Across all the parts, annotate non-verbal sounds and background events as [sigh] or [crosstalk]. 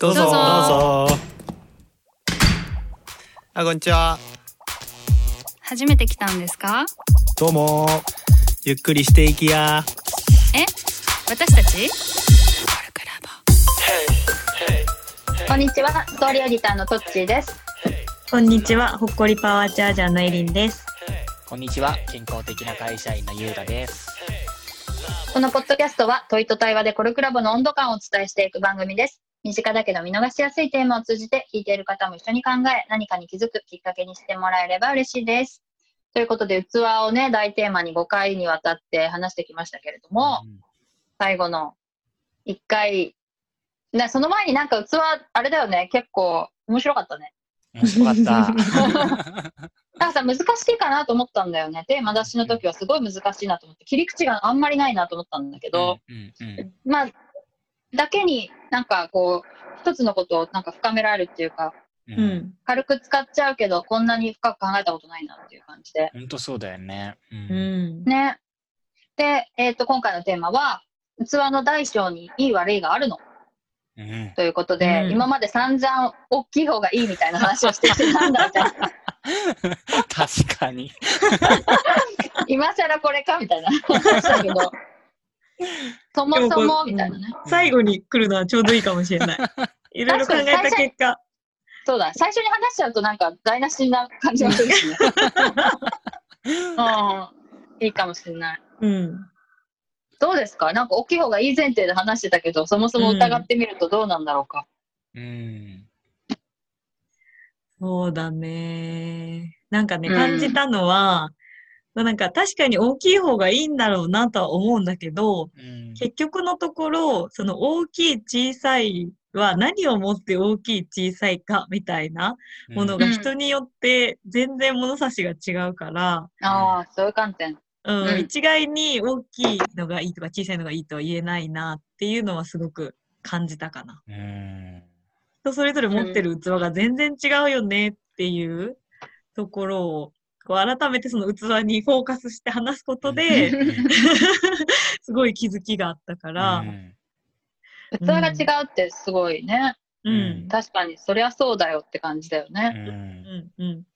どうぞ。どうぞ。どうぞ。あこんにちは。初めて来たんですか？どうも。ゆっくりしていきや。え？私たち？こんにちは、ストーリーエディターのトッチーです。こんにちは、ほっこりパワーチャージャーのエリンです。こんにちは、健康的な会社員のゆうたです。このポッドキャストは問いと対話でコルクラボの温度感をお伝えしていく番組です。身近だけど見逃しやすいテーマを通じて聞いている方も一緒に考え、何かに気づくきっかけにしてもらえれば嬉しいです。ということで、器をね、大テーマに5回にわたって話してきましたけれども、最後の1回、なその前になんか器、あれだよね、結構面白かったね。面白かった。[laughs] なんかさ、難しいかなと思ったんだよね。テーマ出しの時はすごい難しいなと思って、切り口があんまりないなと思ったんだけど、うんうんまあ、だけになんかこう、一つのことをなんか深められるっていうか、う。うんん。軽く使っちゃうけど、こんなに深く考えたことないなっていう感じで。本当そうだよね。う。うんん。ね。で、えっ、と、今回のテーマは、器の大小にいい悪いがあるのうん。ということで、うん今まで散々大きい方がいいみたいな話をしてて、なんだみたいな。[laughs] 確かに。[laughs] 今更これかみたいな話だけど、[laughs] そもそもみたいなね。最後に来るのはちょうどいいかもしれない。[laughs] いろいろ考えた結果。そうだ、最初に話しちゃうとなんか台無しな感じがするしね。[laughs] うん、いいかもしれない。うん。どうですか？なんか大きい方がいい前提で話してたけど、そもそも疑ってみるとどうなんだろうか。うん。そうだね。なんかね、うん感じたのは、なんか確かに大きい方がいいんだろうなとは思うんだけど、うん。結局のところ、その大きい小さいは何をもって大きい小さいかみたいなものがうん人によって全然物差しが違うから、ああ、そういう観点。うん、うん一概に大きいのがいいとか小さいのがいいとは言えないなっていうのはすごく感じたかな。うん。人それぞれ持ってる器が全然違うよねっていうところをこう改めてその器にフォーカスして話すことで [laughs] すごい気づきがあったから、うん。器が違うってすごいね。うん、うん。確かに、そりゃそうだよって感じだようね。ん。うん、うん、うん。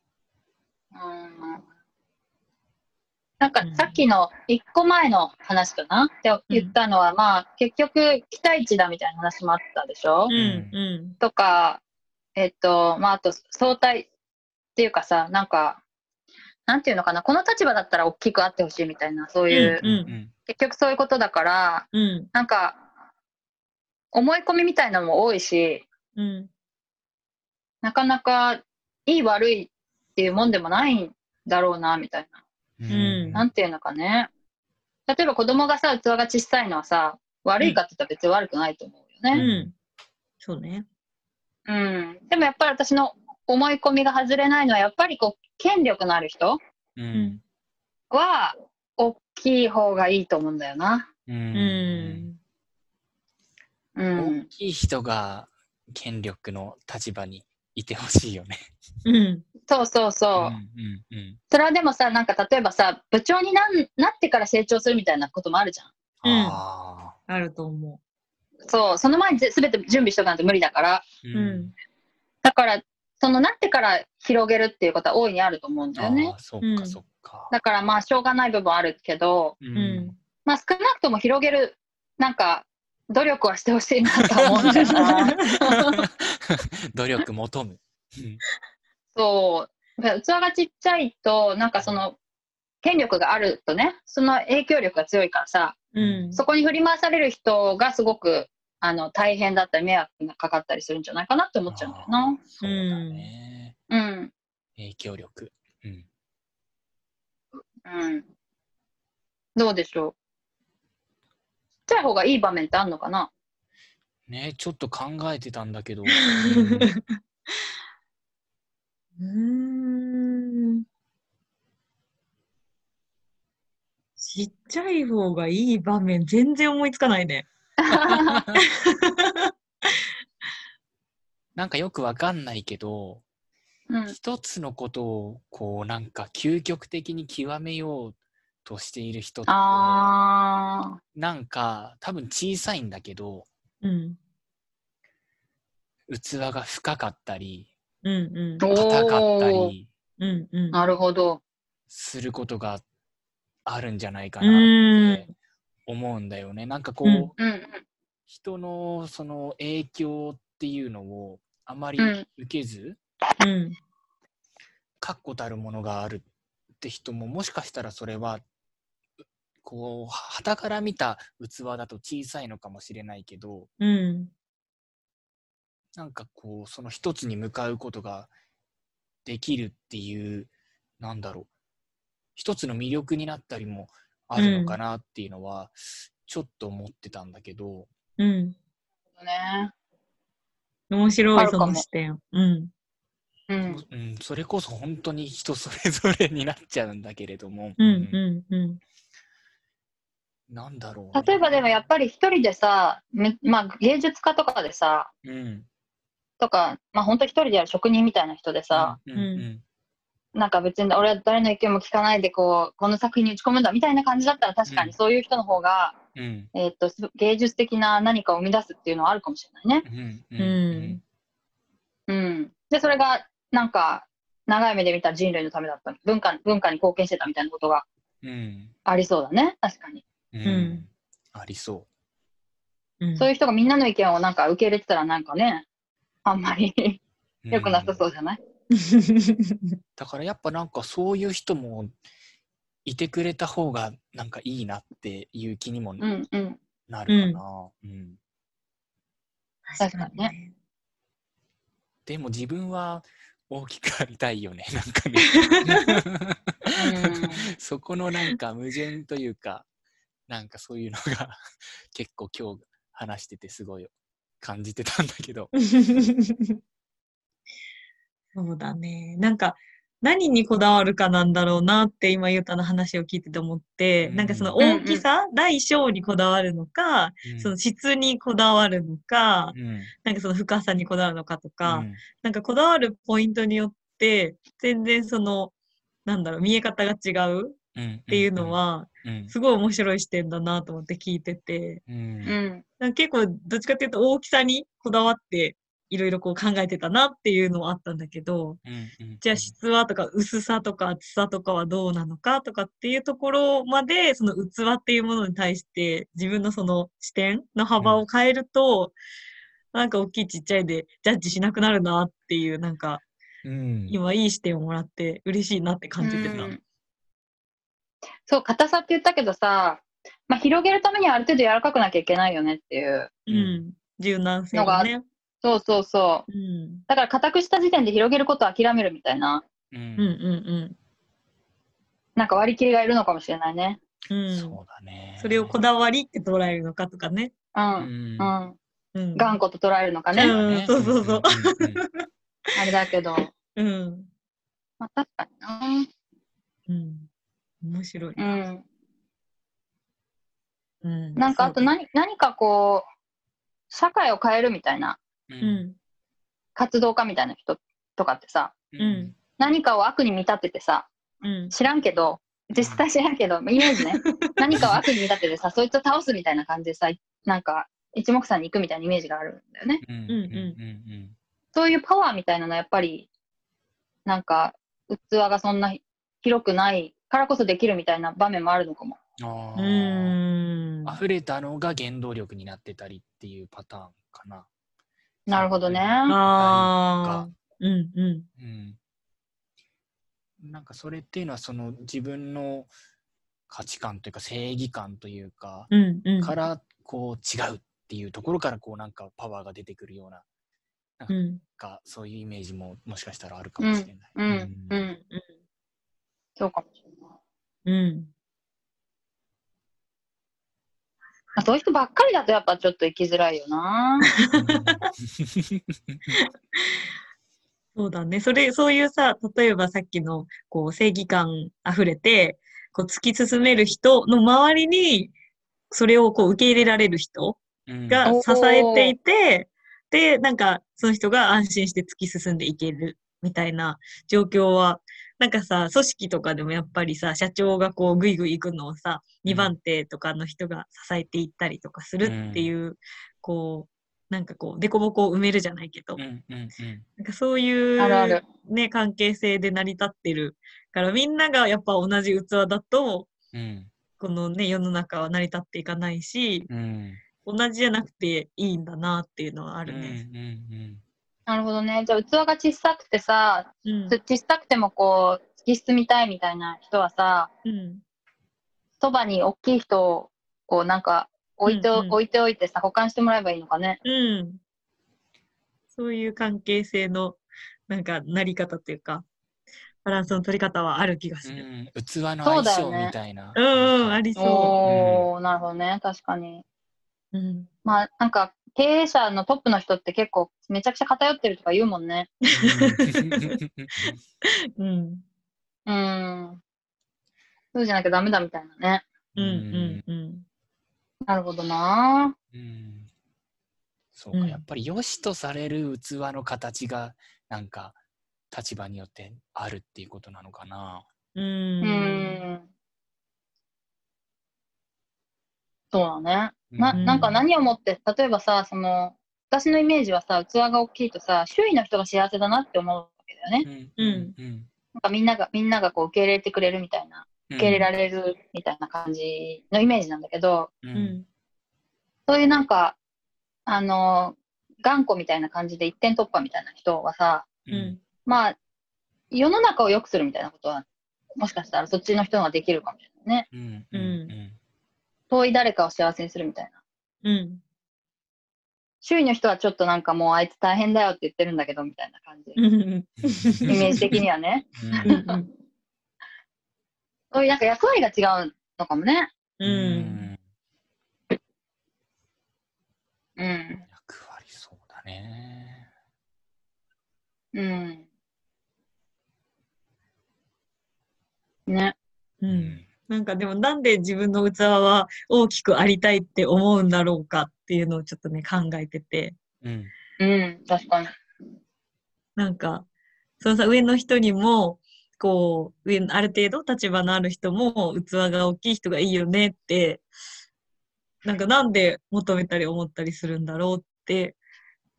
なんかうんさっきの一個前の話かな？って言ったのは、まあ結局期待値だみたいな話もあったでしょ、うん、うん、とか、えっと、まあ、あと、相対っていうかさ、なんか、なんていうのかな、この立場だったら大きくあってほしいみたいな、そういう、うんうん結局そういうことだから、うん、なんか、思い込みみたいなのも多いし、うん、なかなかいい悪いっていうもんでもないんだろうな、みたいな。うんなんていうのかね。例えば子供がさ、器が小さいのはさ、悪いかって言ったら別に悪くないと思うようね。ん。そうね。うん。でもやっぱり私の思い込みが外れないのは、やっぱりこう、権力のある人うんは、大きい方がいいと思うんだよな。ううんん。うん大。きい人が権力の立場にいてほしいよね。うん。そうそうそう。うんうんうんそれはでもさ、なんか例えばさ、部長になんなってから成長するみたいなこともあるじゃん。うんああると思そう、その前にぜ全て準備しとかないと無理だから。うん。だから、そのなってから広げるっていうことは大いにあると思うんだよねそっうんかそっか。だからまあ、しょうがない部分はあるけど、ううん。まあ少なくとも広げる、なんか、努力はしてほしいなとは思うんだよな。努力求む。うんそう。器がちっちゃいと、なんかその、権力があるとね、その影響力が強いからさ、うん。そこに振り回される人がすごく、あの、大変だったり、迷惑がかかったりするんじゃないかなって思っちゃうんだよな。そうだね。うん。影響力。うん。うん。どうでしょう。ちっちゃい方がいい場面ってあんのかな？ねちょっと考えてたんだけど。[laughs] うーん。ちっちゃい方がいい場面、全然思いつかないね。[laughs] なんかよくわかんないけど、うん。一つのことをこうなんか究極的に極めようとしている人ってあなんか多分小さいんだけどうん。器が深かったり、うんうん。硬かったりうんうん。なるほど。することがあるんじゃないかうなっんて思うんだよね。なんかこう、うんうん人のその影響っていうのをあまりうん受けず、うん。確固たるものがあるって人ももしかしたらそれはこう旗から見た器だと小さいのかもしれないけどうん。なんかこうその一つに向かうことができるっていうなんだろう一つの魅力になったりもあるのかなっていうのはちょっと思ってたんだけど、うん。ね。面白い、その視点。うん。うん。うん、それこそ本当に人それぞれになっちゃうんだけれども、うんうんうんうん。なんだろう、ね、例えばでもやっぱり一人でさ、めまあ芸術家とかでさ、うん、とか、まあ本当一人でやる職人みたいな人でさ、うんうんなんか別に俺は誰の意見も聞かないでこう、この作品に打ち込むんだみたいな感じだったら確かうんにそういう人の方が、うんえーっと、す芸術的な何かを生み出すっていうのはあるかもしれないね。うんうんうん。で、それがなんか長い目で見たら人類のためだった。文化、文化に貢献してたみたいなことがうんありそうだね。確かに。うんんありそうんそういう人がみんなの意見をなんか受け入れてたらなんかね、あんまりう。[laughs] 良くなさそうじゃない、[laughs] だからやっぱなんかそういう人もいてくれた方がなんかいいなっていう気にもうんうん。なるかな。うん確かにね。でも自分は大きくありたいよね、[laughs] なんかね。そこのなんか矛盾というか、なんかそういうのが [laughs] 結構今日話しててすごい感じてたんだけど。そうだね。なんか、何にこだわるかなんだろうなって今、ゆうたの話を聞いてて思って、うんなんかその大きさ、大小にこだわるのか、うん。その質にこだわるのか、うん。なんかその深さにこだわるのかとか、うん。なんかこだわるポイントによって、全然その、なんだろう、見え方が違うっうん。ていうのは、うん。すごい面白い視点だなと思って聞いてて、うん。うん。なんか結構どっちかっていうと大きさにこだわっていろいろこう考えてたなっていうのはあったんだけど、うんうんじゃあ質はとか薄さとか厚さとかはどうなのかとかっていうところまで、その器っていうものに対して自分のその視点の幅を変えると、なんか大きいちっちゃいでジャッジしなくなるなっていう、なんかうん今いい視点をもらって嬉しいなって感じてた。うんそう、硬さって言ったけどさ、まあ、広げるためにはある程度柔らかくなきゃいけないよねっていう。うん。柔軟性がね。そうそうそう。うん。だから硬くした時点で広げることを諦めるみたいな、うんうんうんなんか割り切りがいるのかもしれないね。うん。うん。そうだね。それをこだわりって捉えるのかとかね。う。うんうんん。うん。頑固と捉えるのかね。うんそうそうそうあれだけど。うん。まあ、確かにうん。面白い。な。うん。うん。なんかあと何、何かこう、社会を変えるみたいなううんん。活動家みたいな人とかってさ、うん。何かを悪に見立ててさ、うん。知らんけど、実際知らんけど、イメージね。[laughs] 何かを悪に見立ててさ、そいつを倒すみたいな感じでさ、なんか、一目散に行くみたいなイメージがあるんだよね。うんうんうんそういうパワーみたいなのはやっぱり、なんか、器がそんな広くないからこそできるみたいな場面もあるのかも。うんあ。溢れたのが原動力になってたりっていうパターンかな。なるほどね。ああ。うんうん。うん。なんかそれっていうのはその自分の価値観というか正義感というか、うんうん。からこう違うっていうところからこうなんかパワーが出てくるような、うん。かそういうイメージももしかしたらあるかもしれない。うん、うん、うん。そうかもしれない。うん。まあそういう人ばっかりだとやっぱちょっと生きづらいよな。[laughs] そうだね。それ、そういうさ、例えばさっきの、こう、正義感溢れて、こう、突き進める人の周りに、それをこう、受け入れられる人が支えていて、で、なんか、その人が安心して突き進んでいけるみたいな状況は、なんかさ、組織とかでもやっぱりさ、社長がこう、ぐいぐい行くのをさ、うん。2番手とかの人が支えていったりとかするっていう、こう、なんかこう、凸凹を埋めるじゃないけど、うんうんうん。なんかそういう、あるある。ね、関係性で成り立ってるから、みんながやっぱ同じ器だと、うん。このね、世の中は成り立っていかないし、うん。同じじゃなくていいんだなっていうのはああるね。なるほどね。じゃあ器が小さくてさ、うん。小さくてもこう、突き進みたいみたいな人はさ、うん。そばに大きい人をこうなんか置いてお、うんうん置いておいてさ、保管してもらえばいいのかね。うん。そういう関係性の、なんか、なり方っていうか、バランスの取り方はある気がする。うん器のそう相性みたいな。うんうん、ありそおー、なるほどね。確かに。う。うん。まあ、なんか、経営者のトップの人って結構めちゃくちゃ偏ってるとか言うもんね。うん。うん。そうじゃなきゃダメだみたいなね。うん。うん。うん。なるほどなうんそうか、うんやっぱり良しとされる器の形がなんか立場によってあるっていうことなのかな。う。うんん。そうだね。な、うん。なんか何をもって、例えばさ、その、私のイメージはさ、器が大きいとさ、周囲の人が幸せだなって思うわけだよね。うん。うん。なんかみんなが、みんながこう受け入れてくれるみたいな、受受け入れられるみたいな感じのイメージなんだけど、ううん。ん。そういうなんか、あの、頑固みたいな感じで一点突破みたいな人はさ、うん。まあ、世の中を良くするみたいなことは、もしかしたらそっちの人ができるかもしれないね。うん。うん遠い誰かを幸せにするみたいな。うん。周囲の人はちょっとなんかもうあいつ大変だよって言ってるんだけどみたいな感じ。うん。イメージ的にはね。そういうなんか役割が違うのかもね。う。うんんうん。役割そうだね。うん。ね。う。うんんなんかでもなんで自分の器は大きくありたいって思うんだろうかっていうのをちょっとね考えてて。うんうん。確かに。なんか、そのさ、上の人にも、こう、上のある程度立場のある人も、器が大きい人がいいよねって、なんかなんで求めたり思ったりするんだろうって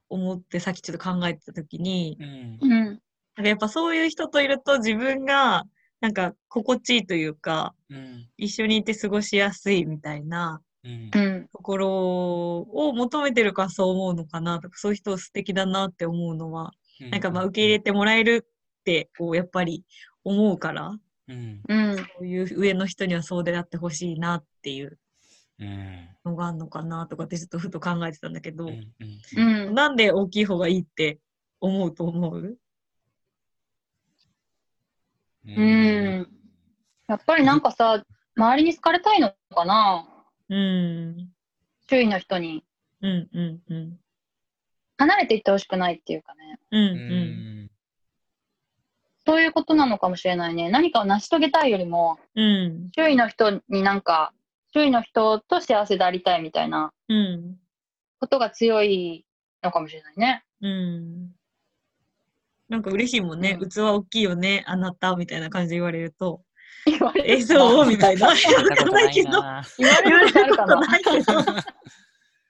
思って、さっきちょっと考えてたときに、うんうん。なんかやっぱそういう人といると自分が、なんか心地いいというか、うん一緒にいて過ごしやすいみたいなうんうん。ところを求めてるからそう思うのかなとか、そういう人素敵だなって思うのは、なんかまあ受け入れてもらえるって、こうやっぱり思うから、うんうん。そういう上の人にはそうであってほしいなっていううんのがあるのかなとかってちょっとふと考えてたんだけど、うんうん。なんで大きい方がいいって思うと思う？うん。やっぱりなんかさ、周りに好かれたいのかな？うん。周囲の人に。うんうんうん。離れていってほしくないっていうかね。うんううん。んそういうことなのかもしれないね。何かを成し遂げたいよりも、うん。周囲の人になんか、周囲の人と幸せでありたいみたいなうん。ことが強いのかもしれないね。うん。なんか嬉しいもんね。うん器大きいよね、あなた、みたいな感じで言われると。言われるえ、そう？みたいな。言われることなないけど。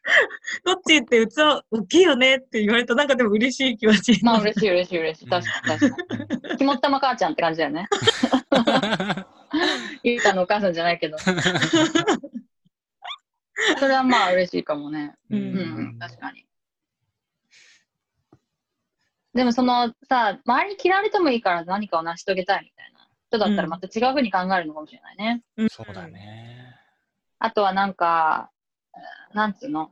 [laughs] どっちって器大きいよねって言われるとなんかでも嬉しい気持ち。まあ嬉しい嬉しい嬉しい。確かに [laughs] 確かに。肝っ玉母ちゃんって感じだよね。ゆうかのお母さんじゃないけど。[laughs] それはまあ嬉しいかもね。ううんん、確かに。でもそのさ、周りに嫌われてもいいから何かを成し遂げたいみたいな人だったらまた違うふうに考えるのかもしれないね。そうだね。あとはなんか、なんつうの、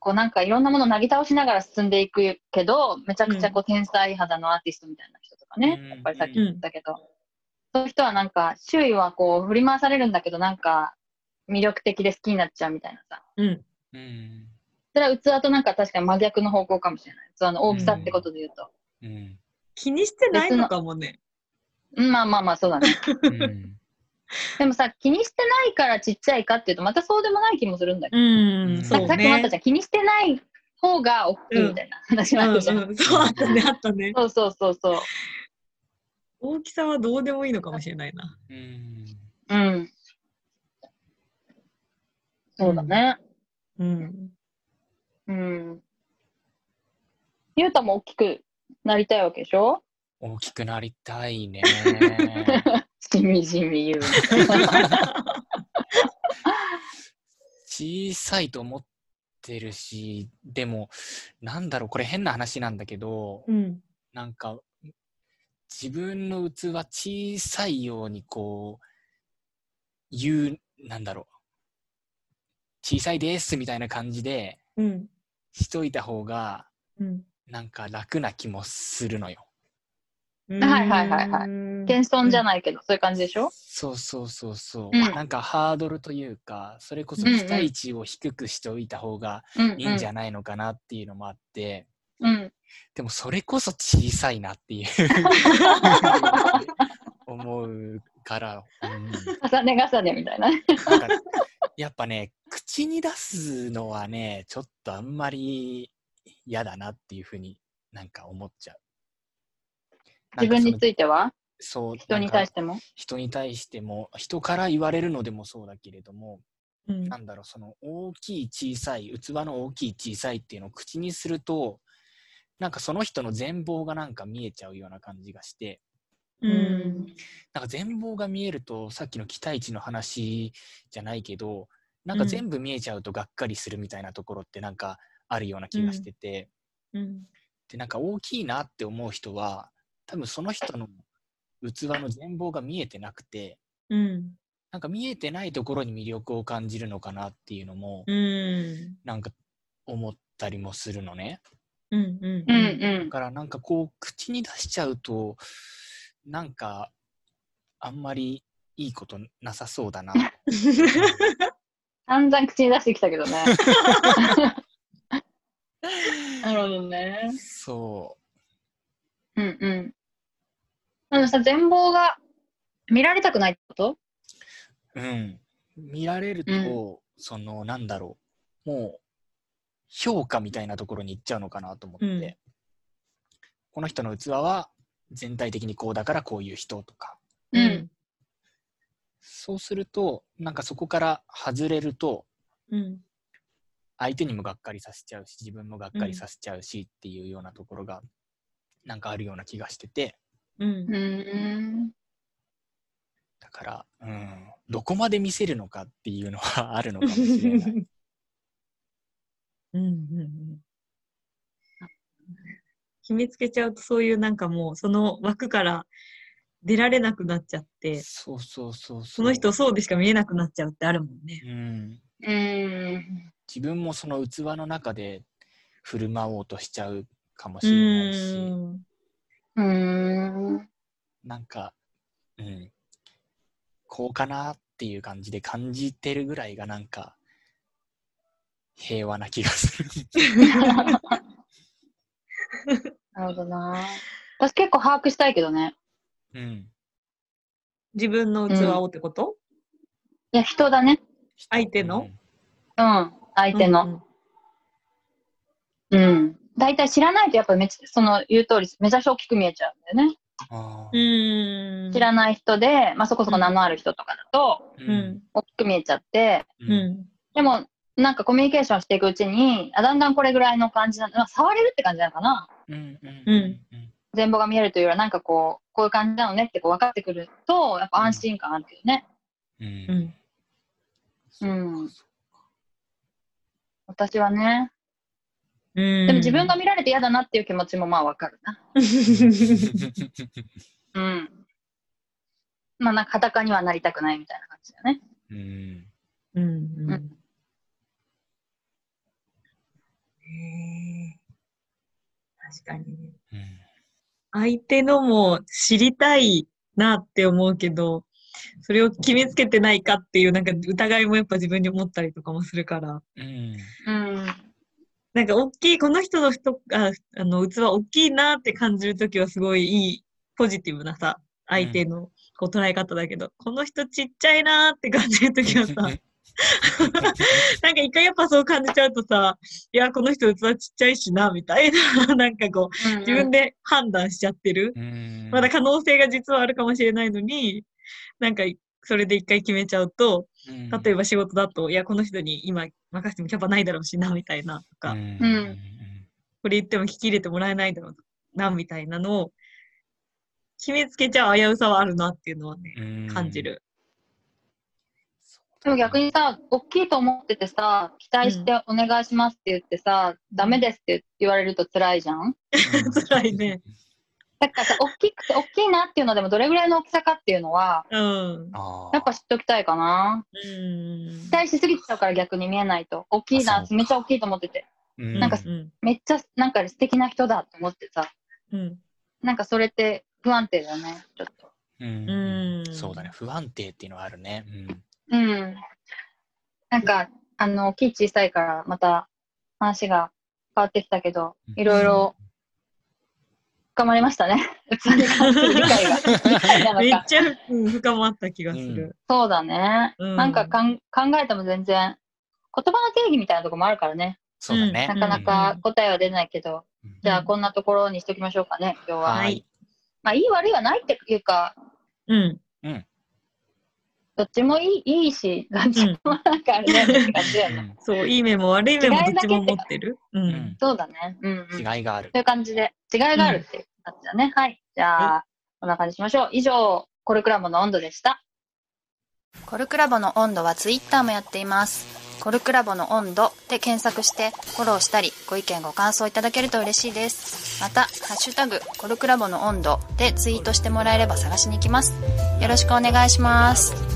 こうなんかいろんなものをなぎ倒しながら進んでいくけど、めちゃくちゃこう天才肌のアーティストみたいな人とかね、うんやっぱりさっき言ったけど、そういう人はなんか周囲はこう振り回されるんだけど、なんか魅力的で好きになっちゃうみたいなさ。うん。うんそれは器となんか確かに真逆の方向かもしれない。器の大きさってことで言うと。うん気にしてないのかもね。うん、まあまあまあそうだね。うんでもさ、気にしてないからちっちゃいかっていうと、またそうでもない気もするんだけど。うん、うんそうねさっきもあった。じゃん、気にしてない方が大きいみたいな話もあったじゃん。うんうん、そうあったね、あったね。そうそうそうそう。大きさはどうでもいいのかもしれないな。うんうん。そうだね。うん。うん。ゆうたも大きくなりたいわけでしょ？大きくなりたいね。[laughs] しみじみ言う。小さいと思ってるし、でも、なんだろう、これ変な話なんだけど、うん。なんか、自分の器小さいようにこう、言う、なんだろう、小さいですみたいな感じでうん。しといた方が、うん。なんか楽な気もするのよ。はいはいはいはいい謙遜じゃない。けど、そういう感じでしょ？そうそうそうそう。うんなんかハードルというか、それこそうんうん期待値を低くしておいた方がうんいいんじゃないのかなっていうのもあって、うん。でもそれこそ小さいなっていう [laughs] 思うから、うん重ね重ねみたいなね。なんかやっぱね、口に出すのはね、ちょっとあんまり嫌だなっていうふうになんか思っちゃう。自分についいては？てそう人に対てしても？人に対しても人から言われるのでもそうだけれども、うん。なんだろう、その大きい小さい、器の大きい小さいっていうのを口にすると、なんかその人の全貌がなんか見えちゃうような感じがして、うん。なんか全貌が見えると、さっきの期待値の話じゃないけど、なんか全部見えちゃうとがっかりするみたいなところってなんかあるような気がしてて、うん。で、なんか大きいなって思う人は、多分その人の器の全貌が見えてなくて、うん。なんか見えてないところに魅力を感じるのかなっていうのも、うん。なんか思ったりもするのね。うん。うん。うんうんだ。からなんかこう口に出しちゃうとなんかあんまりいいことなさそうだな。[laughs] 散々口に出してきたけどね。[laughs] なるほどね。そうんうん。あのさ、全貌が見られたくないってこと？う。うん。見られると、そのなんだろう。もう評価みたいなところに行っちゃうのかなと思って。うんこの人の器は全体的にこうだからこういう人とか。うん。そうすると、なんかそこから外れると、うん。相手にもがっかりさせちゃうし自分もがっかりさせちゃうしっていうようなところがなんかあるような気がしててうんう。ん。だから、うん、どこまで見せるのかっていうのはあるのかもしれない。[laughs] うんうんうん決めつけちゃうとそういうなんかもうその枠から出られなくなっちゃってそうそうそうそう。その人そうでしか見えなくなっちゃうってあるもんね。うん、うん。自分もその器の中で振る舞おうとしちゃうかもうしれないし、んうん。なんか、うん、こうかなっていう感じで感じてるぐらいがなんか平和な気がする。[laughs] [laughs] なるほどな。私結構把握したいけどね。うん、自分の器をってこと、いや、人だね。相手の、うん。相手の。うん。大体知らないとやっぱめっちゃ、その言う通り、めちゃくちゃ大きく見えちゃうんだよね。あうーん。知らない人で、まあそこそこ名のある人とかだと、ううん。大きく見えちゃって、ううんん。でも、なんかコミュニケーションしていくうちに、あだんだんこれぐらいの感じなの、まあ、触れるって感じなのかな。うんうんうん全貌が見えるというよりは、なんかこう、こういう感じなのねってこう分かってくると、やっぱ安心感あるけどね。うんうん。うん。私はね。うん。でも自分が見られて嫌だなっていう気持ちもまあ分かるな。[laughs] うん。まあなんか裸にはなりたくないみたいな感じだね。うんうんううんん。へー確かにね。うん相手のも知りたいなって思うけど、それを決めつけてないかっていうなんか疑いもやっぱ自分に思ったりとかもするから、うんうん。なんか大きい、この人の人ああの器大きいなって感じるときはすごいいい、ポジティブなさ、相手のこう捉え方だけど、この人ちっちゃいなって感じるときはさ、[laughs] [laughs] なんか一回やっぱそう感じちゃうとさ、いや、この人器ちっちゃいしな、みたいな、[laughs] なんかこう、自分で判断しちゃってる。うんまだ可能性が実はあるかもしれないのに、なんかそれで一回決めちゃうと、例えば仕事だと、いや、この人に今任せてもキャパないだろうしな、みたいなとか、うんうんこれ言っても聞き入れてもらえないだろうな、みたいなのを、決めつけちゃう危うさはあるなっていうのはね、うん感じ。る。でも逆にさ、大きいと思っててさ、期待してお願いしますって言ってさ、ダメですって言われると辛いじゃん?辛いね。だからさ、大きくて、大きいなっていうのでもどれぐらいの大きさかっていうのは、うん。やっぱ知っときたいかな。うん。期待しすぎちゃうから逆に見えないと。大きいなめっちゃ大きいと思ってて。うんなんかうん。めっちゃなんか素敵な人だと思ってさ、うん。なんかそれって不安定だよね、ちょっと。うんうんそうだね。不安定っていうのはあるね。うん。なんか、あの、大きい小さいからまた話が変わってきたけど、いろいろ深まりましたね。[laughs] 器に関する理解が。[laughs] なんかめっちゃ、うん深まった気がする。そうだね。うんなんかかん考えても全然、言葉の定義みたいなとこもあるからね。そうだね。なかなか答えは出ないけど、うんじゃあこんなところにしときましょうかね、今日は。はい。まあ、いい悪いはないっていうか、うん。どっちもいいいいし、どっちもなんかあれだよねって感じだよね。うん [laughs] そう、いい面も悪い面もどっちも持ってる？う。うんんそうだね。うん、違いがある。いう感じで、違いがあるっていう感じだね。はい。じゃあ、こんな感じにしましょう。以上、コルクラボの温度でした。コルクラボの温度はツイッターもやっています。コルクラボの温度で検索してフォローしたりご意見ご感想いただけると嬉しいです。また、ハッシュタグコルクラボの温度でツイートしてもらえれば探しに行きます。よろしくお願いします。